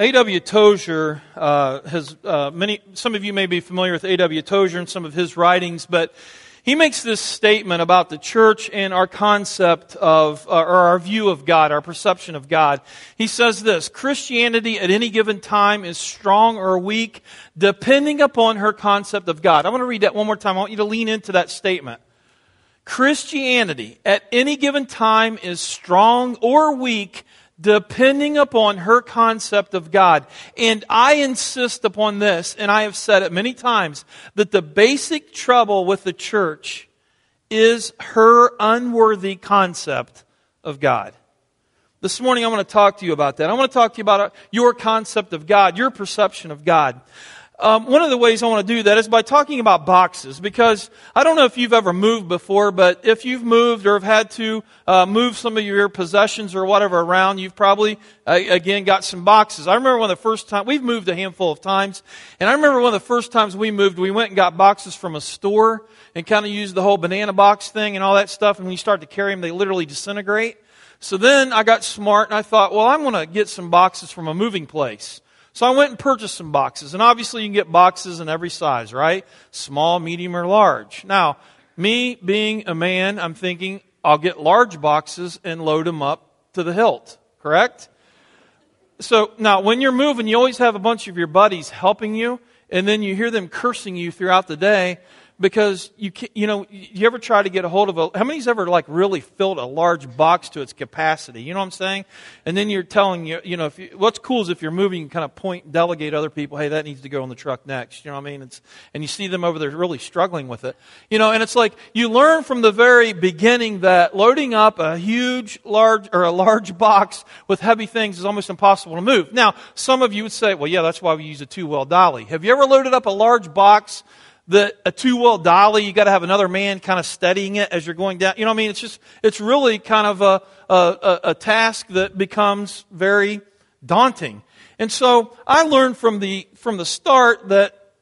A.W. Tozer uh, has uh, many. Some of you may be familiar with A.W. Tozer and some of his writings, but he makes this statement about the church and our concept of, uh, or our view of God, our perception of God. He says this: Christianity at any given time is strong or weak, depending upon her concept of God. I want to read that one more time. I want you to lean into that statement. Christianity at any given time is strong or weak depending upon her concept of God. And I insist upon this, and I have said it many times, that the basic trouble with the church is her unworthy concept of God. This morning I want to talk to you about that. I want to talk to you about your concept of God, your perception of God. Um, one of the ways I want to do that is by talking about boxes, because I don't know if you've ever moved before, but if you've moved or have had to uh, move some of your possessions or whatever around, you've probably uh, again got some boxes. I remember one of the first time we've moved a handful of times, and I remember one of the first times we moved, we went and got boxes from a store and kind of used the whole banana box thing and all that stuff. And when you start to carry them, they literally disintegrate. So then I got smart and I thought, well, I'm going to get some boxes from a moving place. So I went and purchased some boxes. And obviously, you can get boxes in every size, right? Small, medium, or large. Now, me being a man, I'm thinking I'll get large boxes and load them up to the hilt, correct? So now, when you're moving, you always have a bunch of your buddies helping you, and then you hear them cursing you throughout the day because you you know you ever try to get a hold of a how many's ever like really filled a large box to its capacity? You know what i'm saying? And then you're telling you you know if you, what's cool is if you're moving you kind of point delegate other people hey that needs to go on the truck next. You know what i mean? It's and you see them over there really struggling with it. You know and it's like you learn from the very beginning that loading up a huge large or a large box with heavy things is almost impossible to move. Now some of you would say well yeah that's why we use a two wheel dolly. Have you ever loaded up a large box the, a two-wheel dolly, you got to have another man kind of steadying it as you're going down. You know what I mean? It's just, it's really kind of a, a, a task that becomes very daunting. And so I learned from the, from the start that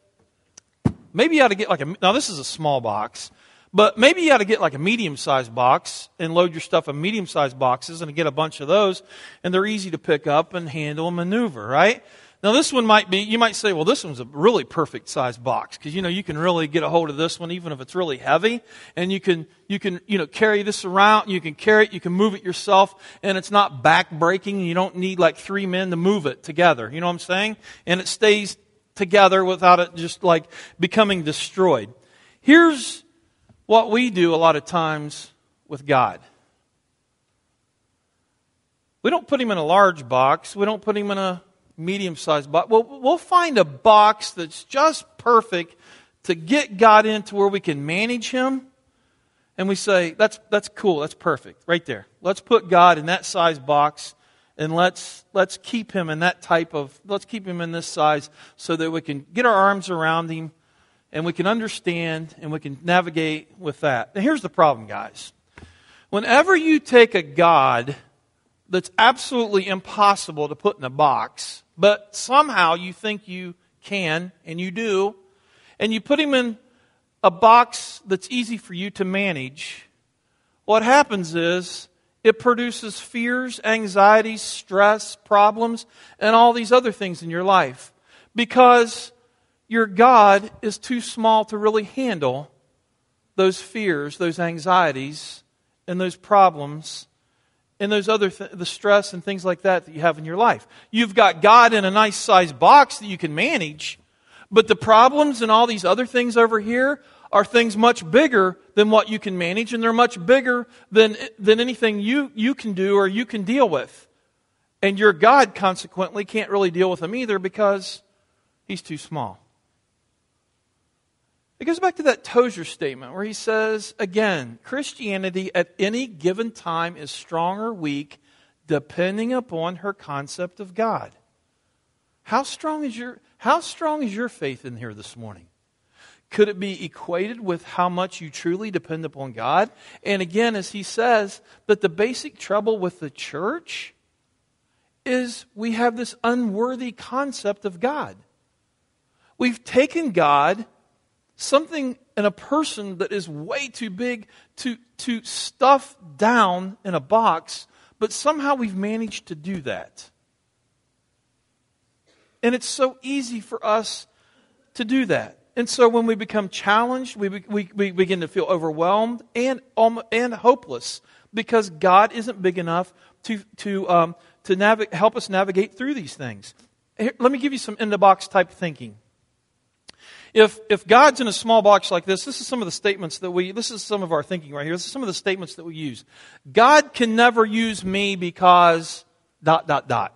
maybe you ought to get like a, now this is a small box, but maybe you ought to get like a medium-sized box and load your stuff in medium-sized boxes and get a bunch of those, and they're easy to pick up and handle and maneuver, right? Now, this one might be, you might say, well, this one's a really perfect size box because, you know, you can really get a hold of this one even if it's really heavy. And you can, you can, you know, carry this around. You can carry it. You can move it yourself. And it's not back breaking. You don't need like three men to move it together. You know what I'm saying? And it stays together without it just like becoming destroyed. Here's what we do a lot of times with God. We don't put him in a large box. We don't put him in a medium sized box. Well, we'll find a box that's just perfect to get God into where we can manage Him. And we say, that's, that's cool, that's perfect, right there. Let's put God in that size box and let's, let's keep Him in that type of, let's keep Him in this size so that we can get our arms around Him and we can understand and we can navigate with that. And here's the problem, guys. Whenever you take a God that's absolutely impossible to put in a box, but somehow you think you can, and you do, and you put him in a box that's easy for you to manage, what happens is it produces fears, anxieties, stress, problems, and all these other things in your life because your God is too small to really handle those fears, those anxieties, and those problems and those other th- the stress and things like that that you have in your life. You've got God in a nice sized box that you can manage, but the problems and all these other things over here are things much bigger than what you can manage, and they're much bigger than, than anything you, you can do or you can deal with. And your God, consequently, can't really deal with them either because he's too small. It goes back to that Tozer statement where he says, again, Christianity at any given time is strong or weak depending upon her concept of God. How strong is your, how strong is your faith in here this morning? Could it be equated with how much you truly depend upon God? And again, as he says, that the basic trouble with the church is we have this unworthy concept of God. We've taken God something in a person that is way too big to, to stuff down in a box, but somehow we've managed to do that. And it's so easy for us to do that. And so when we become challenged, we, we, we begin to feel overwhelmed and, um, and hopeless because God isn't big enough to, to, um, to help us navigate through these things. Here, let me give you some in the box type thinking. If, if God's in a small box like this, this is some of the statements that we, this is some of our thinking right here. This is some of the statements that we use. God can never use me because dot, dot, dot.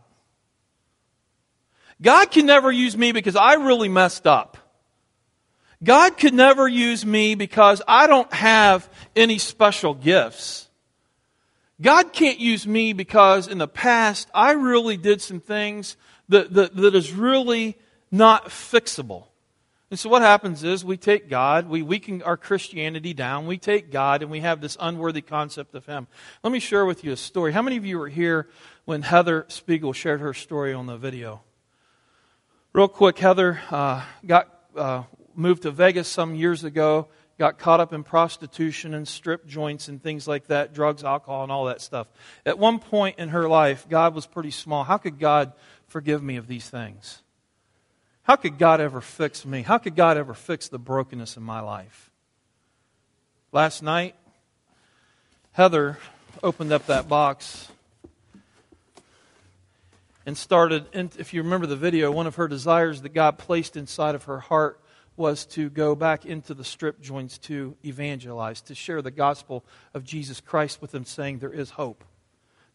God can never use me because I really messed up. God could never use me because I don't have any special gifts. God can't use me because in the past I really did some things that, that, that is really not fixable. And so what happens is we take God, we weaken our Christianity down, we take God, and we have this unworthy concept of Him. Let me share with you a story. How many of you were here when Heather Spiegel shared her story on the video? Real quick, Heather uh, got uh, moved to Vegas some years ago, got caught up in prostitution and strip joints and things like that, drugs, alcohol, and all that stuff. At one point in her life, God was pretty small. How could God forgive me of these things? How could God ever fix me? How could God ever fix the brokenness in my life? Last night, Heather opened up that box and started, if you remember the video, one of her desires that God placed inside of her heart was to go back into the strip joints to evangelize, to share the gospel of Jesus Christ with them, saying there is hope,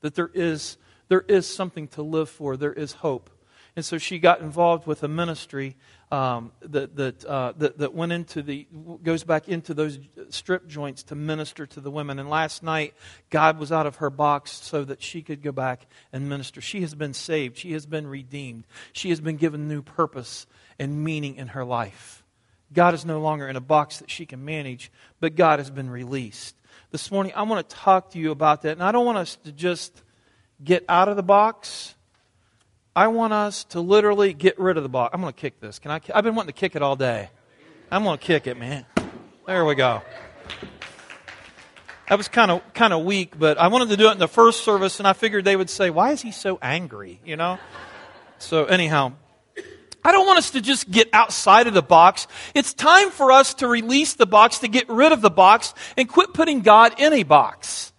that there is, there is something to live for, there is hope. And so she got involved with a ministry um, that, that, uh, that, that went into the, goes back into those strip joints to minister to the women. And last night, God was out of her box so that she could go back and minister. She has been saved. She has been redeemed. She has been given new purpose and meaning in her life. God is no longer in a box that she can manage, but God has been released. This morning, I want to talk to you about that. And I don't want us to just get out of the box. I want us to literally get rid of the box. I'm going to kick this. Can I? I've been wanting to kick it all day. I'm going to kick it, man. There we go. That was kind of kind of weak, but I wanted to do it in the first service, and I figured they would say, "Why is he so angry?" You know. So anyhow, I don't want us to just get outside of the box. It's time for us to release the box, to get rid of the box, and quit putting God in a box.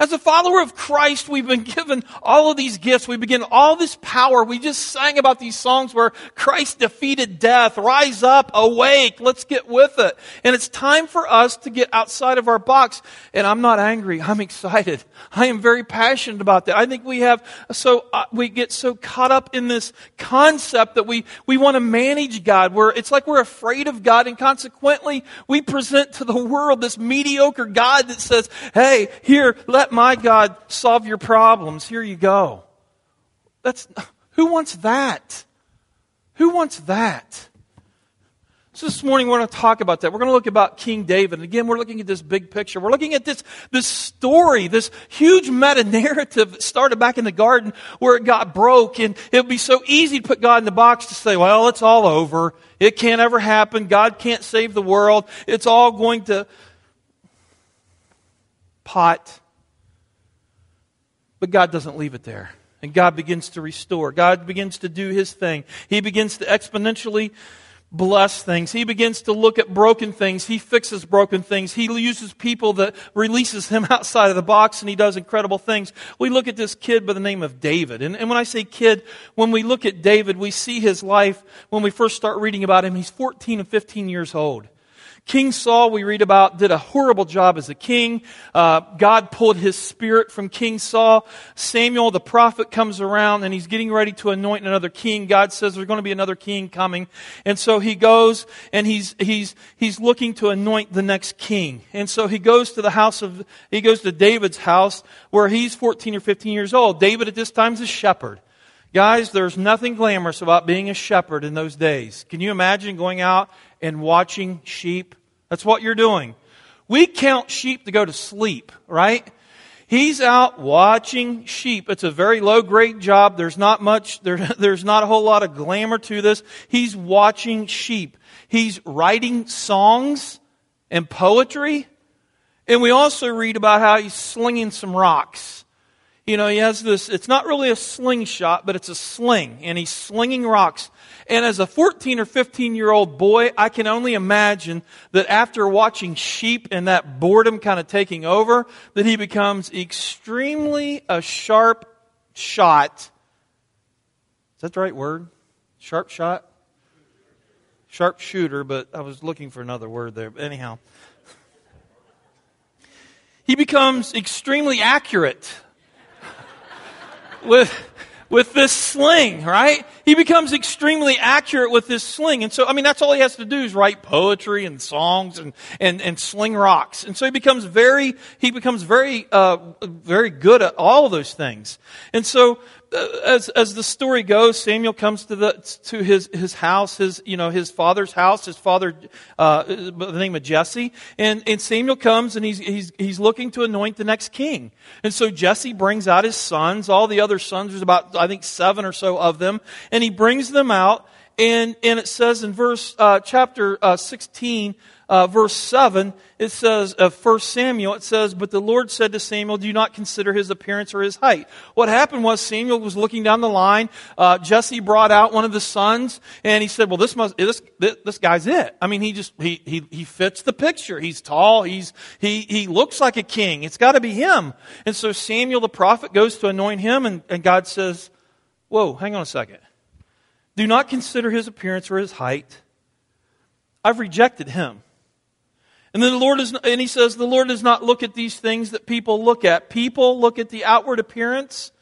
As a follower of Christ, we've been given all of these gifts. We've been given all this power. We just sang about these songs where Christ defeated death. Rise up, awake. Let's get with it. And it's time for us to get outside of our box. And I'm not angry. I'm excited. I am very passionate about that. I think we have so, uh, we get so caught up in this concept that we, we want to manage God. Where it's like we're afraid of God and consequently we present to the world this mediocre God that says, hey, here, let my God solve your problems. Here you go. That's, who wants that? Who wants that? So this morning we're going to talk about that. We're going to look about King David. And again, we're looking at this big picture. We're looking at this, this story, this huge meta narrative that started back in the garden where it got broke. And it would be so easy to put God in the box to say, well, it's all over. It can't ever happen. God can't save the world. It's all going to pot. But God doesn't leave it there. And God begins to restore. God begins to do His thing. He begins to exponentially bless things. He begins to look at broken things. He fixes broken things. He uses people that releases him outside of the box and he does incredible things. We look at this kid by the name of David. And, and when I say kid, when we look at David, we see his life when we first start reading about him. He's 14 and 15 years old. King Saul, we read about, did a horrible job as a king. Uh, God pulled his spirit from King Saul. Samuel, the prophet, comes around and he's getting ready to anoint another king. God says there's going to be another king coming. And so he goes and he's, he's, he's looking to anoint the next king. And so he goes to the house of, he goes to David's house where he's 14 or 15 years old. David at this time is a shepherd. Guys, there's nothing glamorous about being a shepherd in those days. Can you imagine going out and watching sheep. That's what you're doing. We count sheep to go to sleep, right? He's out watching sheep. It's a very low grade job. There's not much, there, there's not a whole lot of glamour to this. He's watching sheep. He's writing songs and poetry. And we also read about how he's slinging some rocks. you know, he has this, it's not really a slingshot, but it's a sling, and he's slinging rocks. And as a 14 or 15 year old boy, I can only imagine that after watching sheep and that boredom kind of taking over, that he becomes extremely a sharp shot. Is that the right word? Sharp shot? Sharp shooter, but I was looking for another word there. But anyhow, he becomes extremely accurate with with this sling, right? He becomes extremely accurate with this sling. And so, I mean, that's all he has to do is write poetry and songs and, and, and sling rocks. And so he becomes very, he becomes very, uh, very good at all those things. And so, as, as the story goes, Samuel comes to the, to his, his house, his, you know, his father's house, his father, uh, the name of Jesse. And, and Samuel comes and he's, he's, he's looking to anoint the next king. And so Jesse brings out his sons, all the other sons, there's about, I think, seven or so of them, and he brings them out. And, and it says in verse, uh, chapter, uh, 16, uh, verse 7, it says, of 1 Samuel, it says, But the Lord said to Samuel, Do not consider his appearance or his height. What happened was Samuel was looking down the line. Uh, Jesse brought out one of the sons, and he said, Well, this must, this, this guy's it. I mean, he just, he, he, he fits the picture. He's tall. He's, he, he looks like a king. It's got to be him. And so Samuel the prophet goes to anoint him, and, and God says, Whoa, hang on a second. Do not consider his appearance or his height. I've rejected him. And then the Lord is, and he says, the Lord does not look at these things that people look at. People look at the outward appearance,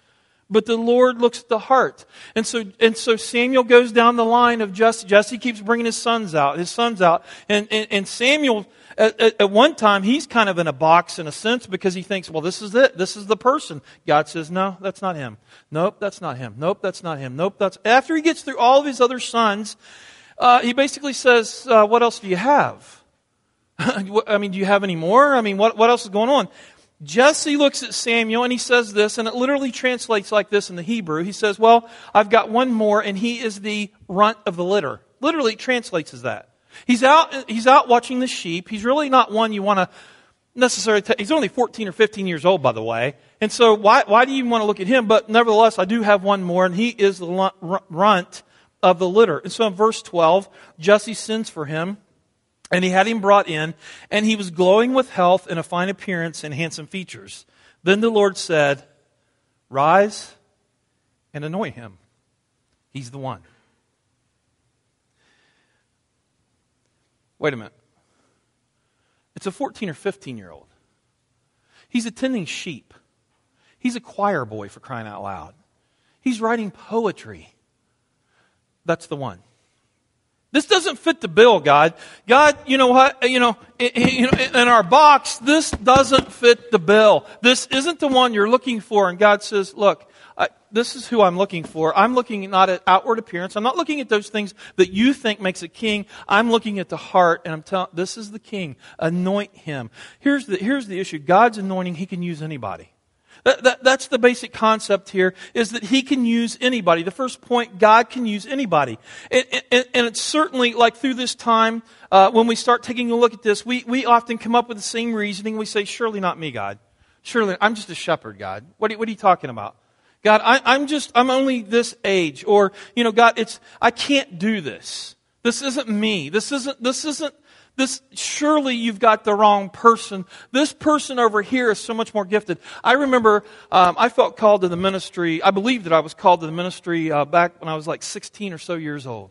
but the Lord looks at the heart. And so, and so Samuel goes down the line of Jesse. Jesse keeps bringing his sons out, his sons out. And, and, and Samuel, at, at, at, one time, he's kind of in a box in a sense because he thinks, well, this is it. This is the person. God says, no, that's not him. Nope, that's not him. Nope, that's not him. Nope, that's, after he gets through all of his other sons, uh, he basically says, uh, what else do you have? I mean, do you have any more? I mean, what, what else is going on? Jesse looks at Samuel and he says this, and it literally translates like this in the Hebrew. He says, Well, I've got one more, and he is the runt of the litter. Literally translates as that. He's out, he's out watching the sheep. He's really not one you want to necessarily, t- he's only 14 or 15 years old, by the way. And so why, why do you want to look at him? But nevertheless, I do have one more, and he is the runt of the litter. And so in verse 12, Jesse sends for him. And he had him brought in, and he was glowing with health and a fine appearance and handsome features. Then the Lord said, Rise and anoint him. He's the one. Wait a minute. It's a 14 or 15 year old. He's attending sheep. He's a choir boy for crying out loud. He's writing poetry. That's the one. This doesn't fit the bill, God. God, you know what? You know, in our box, this doesn't fit the bill. This isn't the one you're looking for. And God says, look, this is who I'm looking for. I'm looking not at outward appearance. I'm not looking at those things that you think makes a king. I'm looking at the heart and I'm telling, this is the king. Anoint him. Here's the, here's the issue. God's anointing, he can use anybody. That, that, that's the basic concept here, is that he can use anybody. The first point, God can use anybody. And, and, and it's certainly like through this time, uh, when we start taking a look at this, we, we often come up with the same reasoning. We say, surely not me, God. Surely, I'm just a shepherd, God. What are, what are you talking about? God, I, I'm just, I'm only this age. Or, you know, God, it's, I can't do this. This isn't me. This isn't, this isn't, this, surely you've got the wrong person. This person over here is so much more gifted. I remember um, I felt called to the ministry. I believe that I was called to the ministry uh, back when I was like 16 or so years old.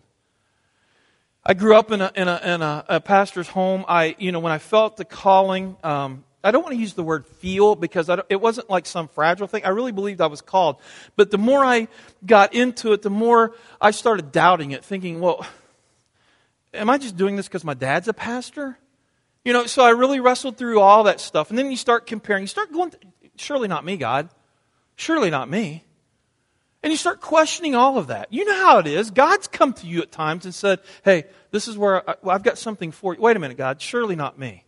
I grew up in a, in a, in a, a pastor's home. I, you know, when I felt the calling, um, I don't want to use the word feel because it wasn't like some fragile thing. I really believed I was called. But the more I got into it, the more I started doubting it, thinking, well, am I just doing this because my dad's a pastor? You know, so I really wrestled through all that stuff. And then you start comparing. You start going, surely not me, God. Surely not me. And you start questioning all of that. You know how it is. God's come to you at times and said, hey, this is where I, well, I've got something for you. Wait a minute, God. Surely not me.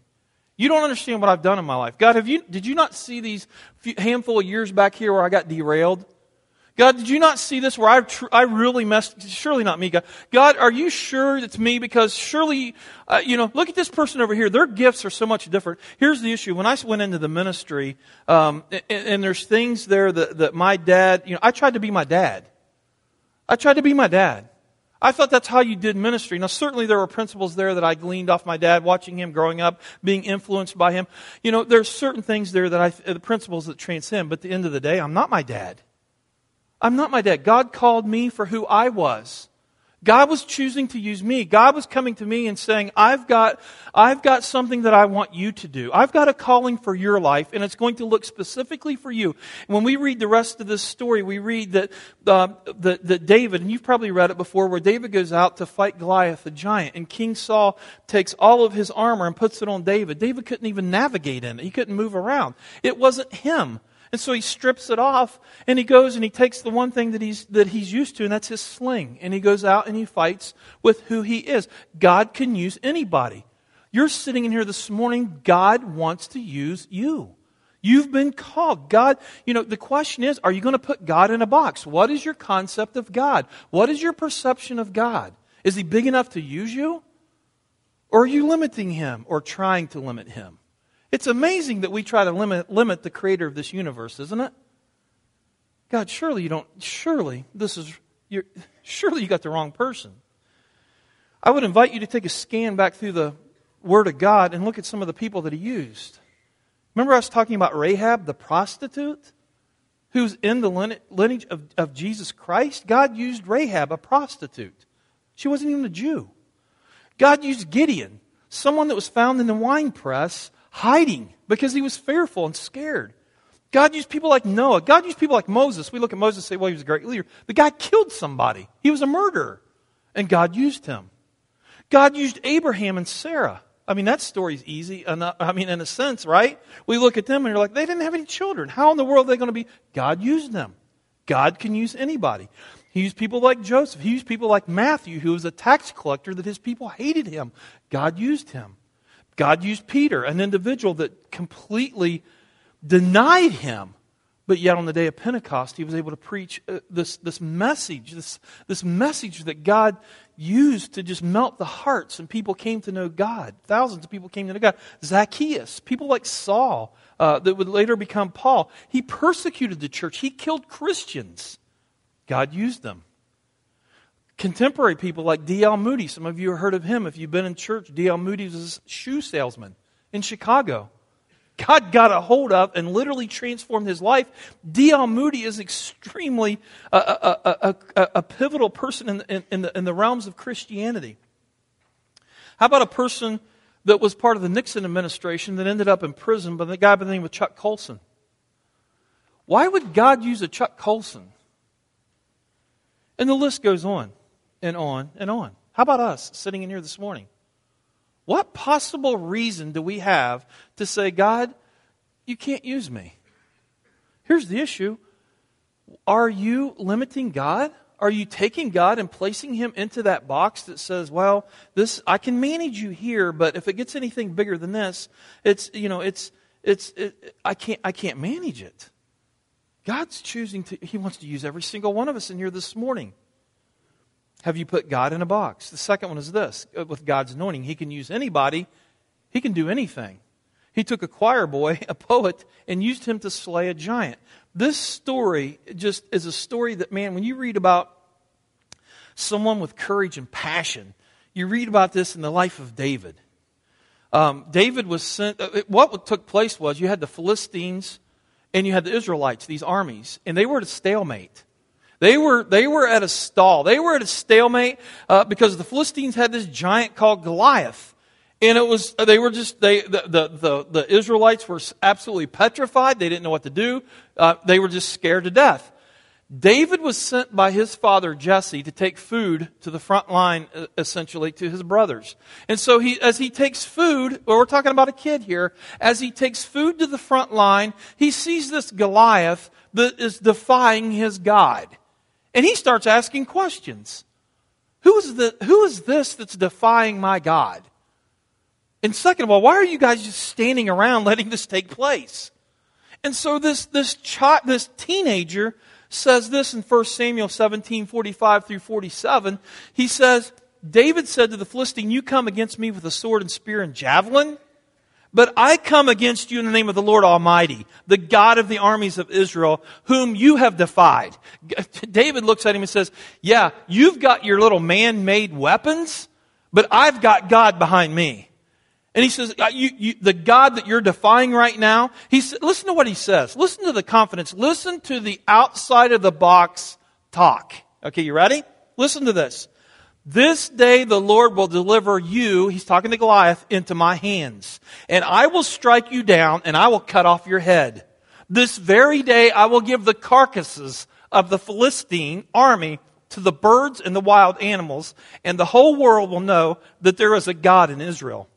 You don't understand what I've done in my life. God, have you, did you not see these few, handful of years back here where I got derailed? God, did you not see this where I, tr- I really messed? Surely not me, God. God, are you sure it's me? Because surely, uh, you know, look at this person over here. Their gifts are so much different. Here's the issue. When I went into the ministry, um, and, and there's things there that, that my dad, you know, I tried to be my dad. I tried to be my dad. I thought that's how you did ministry. Now, certainly there were principles there that I gleaned off my dad, watching him growing up, being influenced by him. You know, there's certain things there that I, uh, the principles that transcend, but at the end of the day, I'm not my dad. I'm not my dad. God called me for who I was. God was choosing to use me. God was coming to me and saying, I've got, I've got something that I want you to do. I've got a calling for your life, and it's going to look specifically for you. When we read the rest of this story, we read that, uh, that, that David, and you've probably read it before, where David goes out to fight Goliath, the giant, and King Saul takes all of his armor and puts it on David. David couldn't even navigate in it. He couldn't move around. It wasn't him. And so he strips it off and he goes and he takes the one thing that he's, that he's used to, and that's his sling. And he goes out and he fights with who he is. God can use anybody. You're sitting in here this morning, God wants to use you. You've been called. God, you know, the question is, are you going to put God in a box? What is your concept of God? What is your perception of God? Is he big enough to use you? Or are you limiting him or trying to limit him? It's amazing that we try to limit, limit the creator of this universe, isn't it? God, surely you don't, surely this is, you're, surely you got the wrong person. I would invite you to take a scan back through the Word of God and look at some of the people that He used. Remember, I was talking about Rahab, the prostitute, who's in the lineage of, of Jesus Christ? God used Rahab, a prostitute. She wasn't even a Jew. God used Gideon, someone that was found in the wine press hiding because he was fearful and scared. God used people like Noah. God used people like Moses. We look at Moses and say, well, he was a great leader. The guy killed somebody. He was a murderer. And God used him. God used Abraham and Sarah. I mean, that story's easy. Enough, I mean, in a sense, right? We look at them and you're like, they didn't have any children. How in the world are they going to be? God used them. God can use anybody. He used people like Joseph. He used people like Matthew, who was a tax collector that his people hated him. God used him. God used Peter, an individual that completely denied him. But yet, on the day of Pentecost, he was able to preach uh, this, this message, this, this message that God used to just melt the hearts, and people came to know God. Thousands of people came to know God. Zacchaeus, people like Saul, uh, that would later become Paul. He persecuted the church, he killed Christians. God used them. Contemporary people like D.L. Moody, some of you have heard of him if you've been in church. D.L. Moody was a shoe salesman in Chicago. God got a hold of and literally transformed his life. D.L. Moody is extremely a, a, a, a pivotal person in, in, in, the, in the realms of Christianity. How about a person that was part of the Nixon administration that ended up in prison by the guy by the name of Chuck Colson? Why would God use a Chuck Colson? And the list goes on and on and on. How about us sitting in here this morning? What possible reason do we have to say, God, you can't use me? Here's the issue Are you limiting God? Are you taking God and placing him into that box that says, well, this I can manage you here, but if it gets anything bigger than this, it's you know, it's it's it, I can't I can't manage it. God's choosing to he wants to use every single one of us in here this morning. Have you put God in a box? The second one is this uh, with God's anointing, He can use anybody, He can do anything. He took a choir boy, a poet, and used him to slay a giant. This story just is a story that, man, when you read about someone with courage and passion, you read about this in the life of David. Um, David was sent, uh, what took place was you had the Philistines and you had the Israelites, these armies, and they were at a stalemate. They were, they were at a stall. They were at a stalemate uh, because the Philistines had this giant called Goliath. And it was, they were just, they, the, the, the, the Israelites were absolutely petrified. They didn't know what to do. Uh, they were just scared to death. David was sent by his father Jesse to take food to the front line, uh, essentially, to his brothers. And so he, as he takes food, well, we're talking about a kid here, as he takes food to the front line, he sees this Goliath that is defying his God. And he starts asking questions. Who is, the, who is this that's defying my God? And second of all, why are you guys just standing around letting this take place? And so this, this this teenager says this in 1 Samuel 17, 45 through 47. He says, David said to the Philistine, You come against me with a sword and spear and javelin? But I come against you in the name of the Lord Almighty, the God of the armies of Israel, whom you have defied. David looks at him and says, Yeah, you've got your little man made weapons, but I've got God behind me. And he says, uh, you, you, the God that you're defying right now, he said, listen to what he says. Listen to the confidence. Listen to the outside of the box talk. Okay, you ready? Listen to this. This day the Lord will deliver you, he's talking to Goliath, into my hands. And I will strike you down and I will cut off your head. This very day I will give the carcasses of the Philistine army to the birds and the wild animals, and the whole world will know that there is a God in Israel.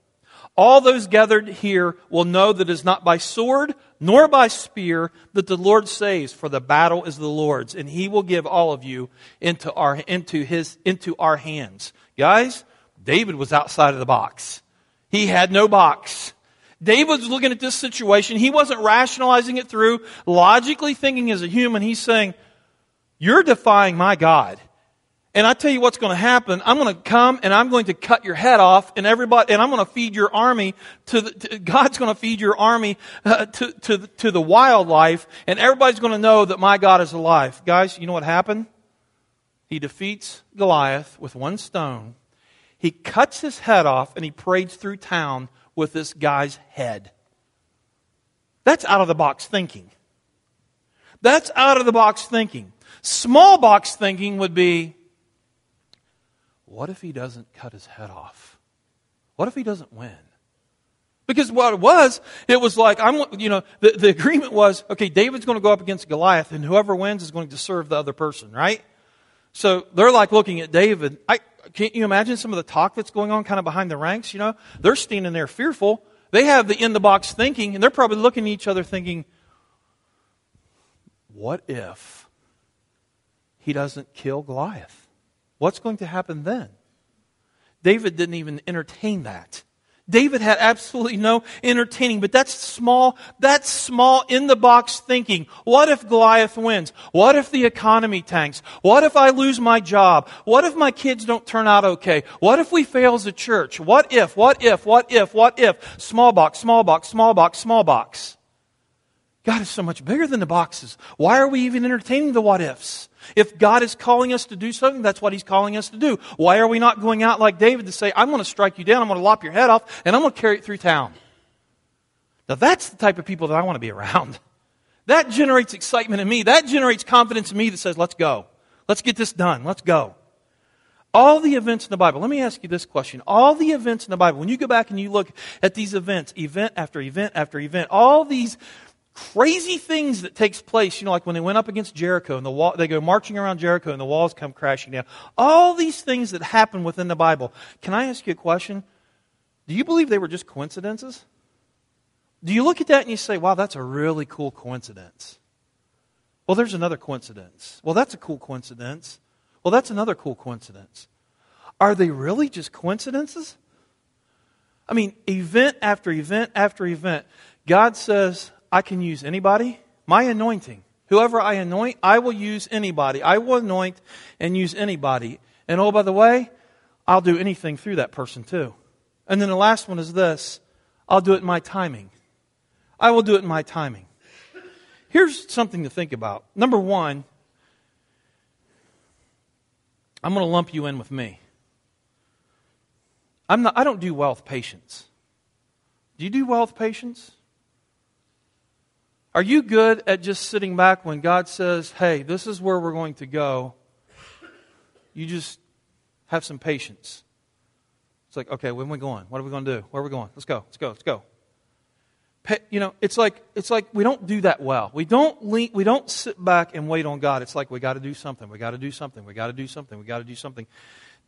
All those gathered here will know that it is not by sword nor by spear that the Lord saves, for the battle is the Lord's, and he will give all of you into our, into his, into our hands. Guys, David was outside of the box. He had no box. David was looking at this situation. He wasn't rationalizing it through, logically thinking as a human. He's saying, You're defying my God. And I tell you what's going to happen. I'm going to come and I'm going to cut your head off and everybody, and I'm going to feed your army to, the, to God's going to feed your army uh, to, to, to the wildlife and everybody's going to know that my God is alive. Guys, you know what happened? He defeats Goliath with one stone. He cuts his head off and he parades through town with this guy's head. That's out of the box thinking. That's out of the box thinking. Small box thinking would be, what if he doesn't cut his head off? What if he doesn't win? Because what it was, it was like, I'm, you know, the, the agreement was, okay, David's going to go up against Goliath, and whoever wins is going to serve the other person, right? So they're like looking at David. I, can't you imagine some of the talk that's going on kind of behind the ranks, you know? They're standing there fearful. They have the in the box thinking, and they're probably looking at each other thinking, what if he doesn't kill Goliath? What's going to happen then? David didn't even entertain that. David had absolutely no entertaining, but that's small, that's small in the box thinking. What if Goliath wins? What if the economy tanks? What if I lose my job? What if my kids don't turn out okay? What if we fail as a church? What if, what if, what if, what if? Small box, small box, small box, small box. God is so much bigger than the boxes. Why are we even entertaining the what ifs? If God is calling us to do something, that's what He's calling us to do. Why are we not going out like David to say, I'm going to strike you down, I'm going to lop your head off, and I'm going to carry it through town? Now, that's the type of people that I want to be around. That generates excitement in me. That generates confidence in me that says, let's go. Let's get this done. Let's go. All the events in the Bible, let me ask you this question. All the events in the Bible, when you go back and you look at these events, event after event after event, all these crazy things that takes place, you know, like when they went up against Jericho and the wall, they go marching around Jericho and the walls come crashing down. All these things that happen within the Bible. Can I ask you a question? Do you believe they were just coincidences? Do you look at that and you say, wow, that's a really cool coincidence? Well, there's another coincidence. Well, that's a cool coincidence. Well, that's another cool coincidence. Are they really just coincidences? I mean, event after event after event, God says, I can use anybody. My anointing. Whoever I anoint, I will use anybody. I will anoint and use anybody. And oh, by the way, I'll do anything through that person too. And then the last one is this I'll do it in my timing. I will do it in my timing. Here's something to think about. Number one, I'm going to lump you in with me. I'm not, I don't do wealth patience. Do you do wealth patience? Are you good at just sitting back when God says, hey, this is where we're going to go? You just have some patience. It's like, okay, when are we going? What are we going to do? Where are we going? Let's go. Let's go. Let's go. You know, it's like it's like we don't do that well. We don't lean, we don't sit back and wait on God. It's like we got to do something. We got to do something. We got to do something. We got to do something.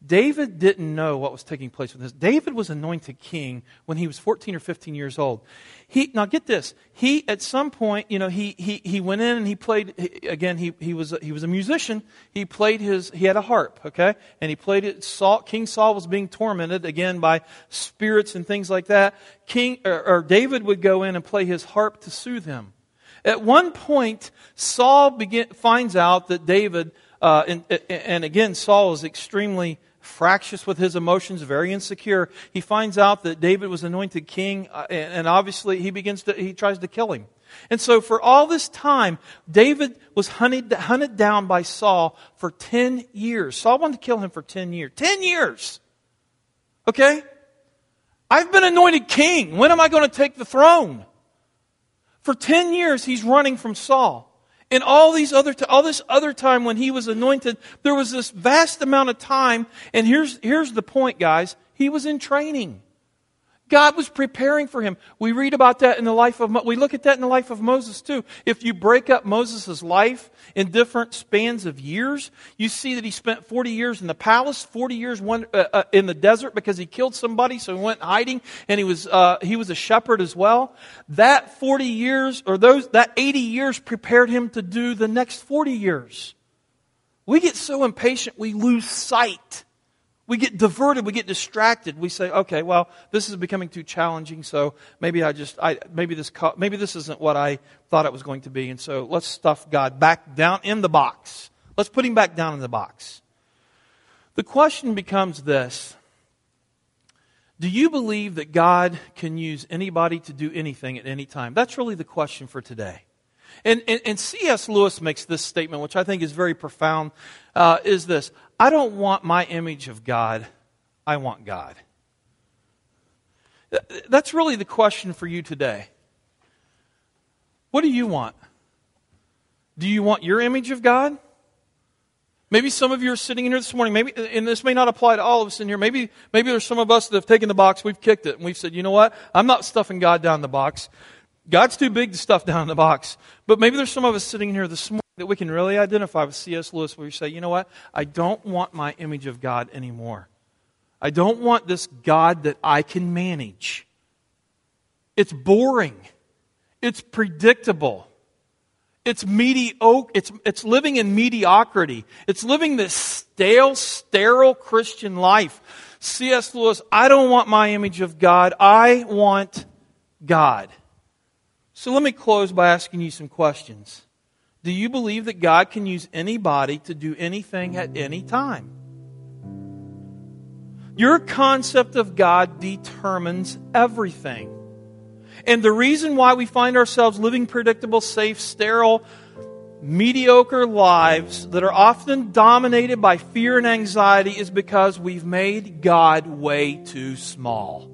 David didn't know what was taking place with this. David was anointed king when he was 14 or 15 years old. He, now get this. He, at some point, you know, he, he, he went in and he played, he, again, he, he, was, he was a musician. He played his, he had a harp, okay? And he played it. Saul, king Saul was being tormented, again, by spirits and things like that. King, or, or David would go in and play his harp to soothe him. At one point, Saul begin, finds out that David, uh, and, and again, Saul is extremely fractious with his emotions, very insecure. He finds out that David was anointed king, uh, and obviously he begins to, he tries to kill him. And so for all this time, David was hunted, hunted down by Saul for 10 years. Saul wanted to kill him for 10 years. 10 years! Okay? I've been anointed king. When am I going to take the throne? For 10 years, he's running from Saul. And all these other, all this other time when he was anointed, there was this vast amount of time. And here's, here's the point, guys. He was in training. God was preparing for him. We read about that in the life of, we look at that in the life of Moses too. If you break up Moses' life in different spans of years, you see that he spent 40 years in the palace, 40 years one, uh, uh, in the desert because he killed somebody, so he went hiding, and he was, uh, he was a shepherd as well. That 40 years, or those, that 80 years prepared him to do the next 40 years. We get so impatient, we lose sight we get diverted, we get distracted. We say, okay, well, this is becoming too challenging, so maybe I just, I, maybe this, maybe this isn't what I thought it was going to be, and so let's stuff God back down in the box. Let's put him back down in the box. The question becomes this Do you believe that God can use anybody to do anything at any time? That's really the question for today. And, and, and C.S. Lewis makes this statement, which I think is very profound, uh, is this I don't want my image of God, I want God. That's really the question for you today. What do you want? Do you want your image of God? Maybe some of you are sitting in here this morning, maybe, and this may not apply to all of us in here. Maybe, maybe there's some of us that have taken the box, we've kicked it, and we've said, you know what? I'm not stuffing God down the box. God's too big to stuff down the box. But maybe there's some of us sitting in here this morning that we can really identify with C.S. Lewis where you say, you know what? I don't want my image of God anymore. I don't want this God that I can manage. It's boring. It's predictable. It's mediocre. It's, it's living in mediocrity. It's living this stale, sterile Christian life. C.S. Lewis, I don't want my image of God. I want God. So let me close by asking you some questions. Do you believe that God can use anybody to do anything at any time? Your concept of God determines everything. And the reason why we find ourselves living predictable, safe, sterile, mediocre lives that are often dominated by fear and anxiety is because we've made God way too small.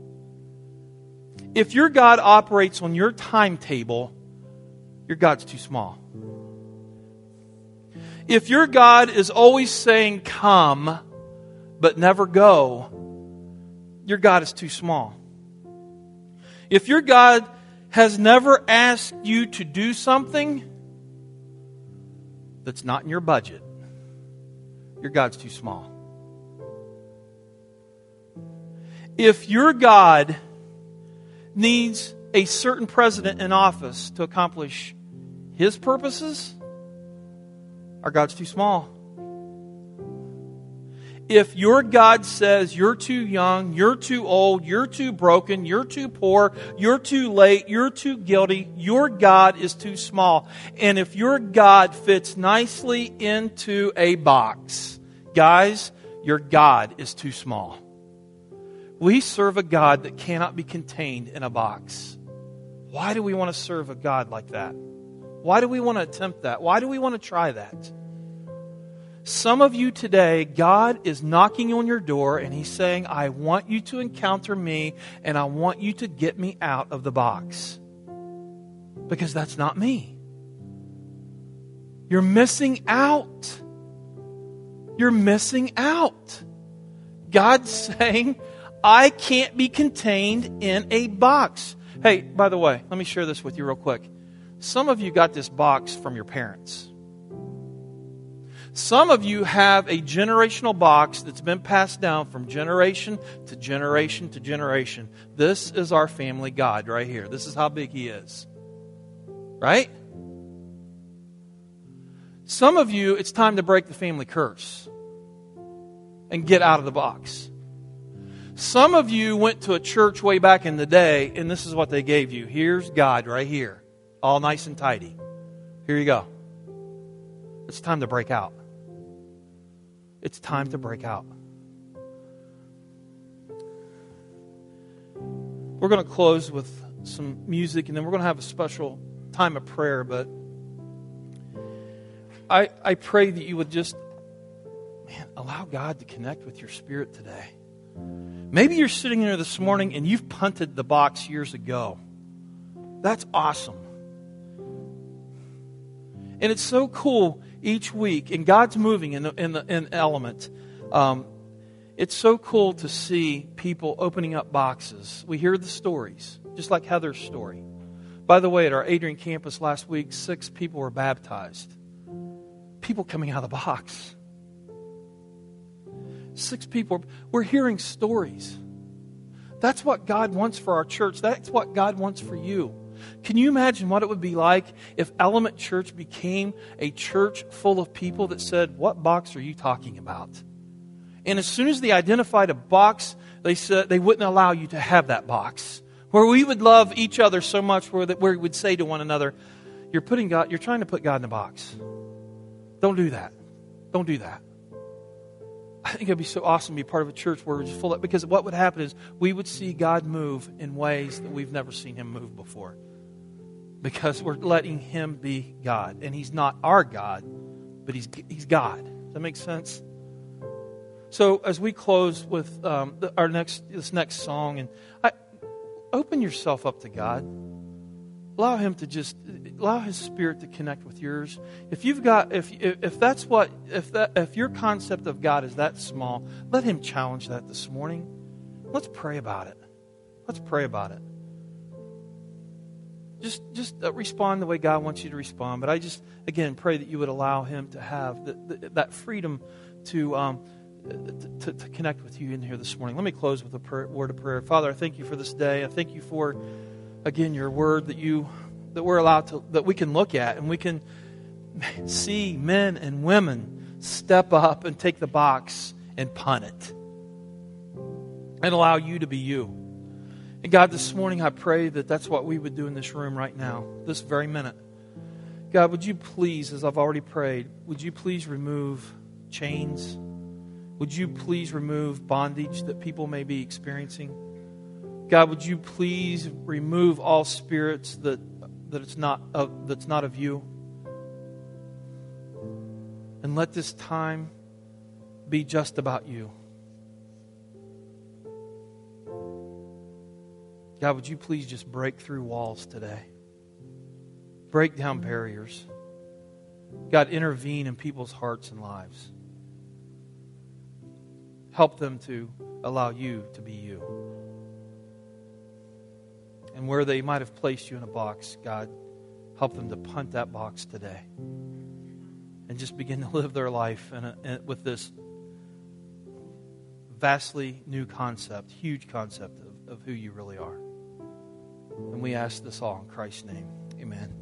If your God operates on your timetable, your God's too small. If your God is always saying, come, but never go, your God is too small. If your God has never asked you to do something that's not in your budget, your God's too small. If your God needs a certain president in office to accomplish his purposes, our God's too small. If your God says you're too young, you're too old, you're too broken, you're too poor, you're too late, you're too guilty, your God is too small. And if your God fits nicely into a box, guys, your God is too small. We serve a God that cannot be contained in a box. Why do we want to serve a God like that? Why do we want to attempt that? Why do we want to try that? Some of you today, God is knocking on your door and He's saying, I want you to encounter me and I want you to get me out of the box. Because that's not me. You're missing out. You're missing out. God's saying, I can't be contained in a box. Hey, by the way, let me share this with you real quick. Some of you got this box from your parents. Some of you have a generational box that's been passed down from generation to generation to generation. This is our family God right here. This is how big He is. Right? Some of you, it's time to break the family curse and get out of the box. Some of you went to a church way back in the day, and this is what they gave you. Here's God right here. All nice and tidy. Here you go. It's time to break out. It's time to break out. We're going to close with some music and then we're going to have a special time of prayer. But I, I pray that you would just man, allow God to connect with your spirit today. Maybe you're sitting there this morning and you've punted the box years ago. That's awesome. And it's so cool each week, and God's moving in the, in the in element. Um, it's so cool to see people opening up boxes. We hear the stories, just like Heather's story. By the way, at our Adrian campus last week, six people were baptized. People coming out of the box. Six people. We're hearing stories. That's what God wants for our church. That's what God wants for you. Can you imagine what it would be like if Element Church became a church full of people that said, What box are you talking about? And as soon as they identified a box, they said they wouldn't allow you to have that box. Where we would love each other so much where, that, where we would say to one another, You're putting God, you're trying to put God in a box. Don't do that. Don't do that. I think it'd be so awesome to be part of a church where just full of because what would happen is we would see God move in ways that we've never seen him move before because we're letting Him be God. And He's not our God, but He's, he's God. Does that make sense? So as we close with um, the, our next this next song, and I, open yourself up to God. Allow Him to just allow His Spirit to connect with yours. If you've got if if that's what if that if your concept of God is that small, let Him challenge that this morning. Let's pray about it. Let's pray about it just just uh, respond the way God wants you to respond. But I just again pray that you would allow Him to have the, the, that freedom to, um, to, to connect with you in here this morning. Let me close with a prayer, word of prayer. Father, I thank you for this day. I thank you for again your word that you that we're allowed to that we can look at and we can see men and women step up and take the box and punt it and allow you to be you. And God, this morning I pray that that's what we would do in this room right now, this very minute. God, would you please, as I've already prayed, would you please remove chains? Would you please remove bondage that people may be experiencing? God, would you please remove all spirits that, that it's not of, that's not of you? And let this time be just about you. God, would you please just break through walls today? Break down barriers. God, intervene in people's hearts and lives. Help them to allow you to be you. And where they might have placed you in a box, God, help them to punt that box today and just begin to live their life in a, in, with this vastly new concept, huge concept of, of who you really are. And we ask this all in Christ's name. Amen.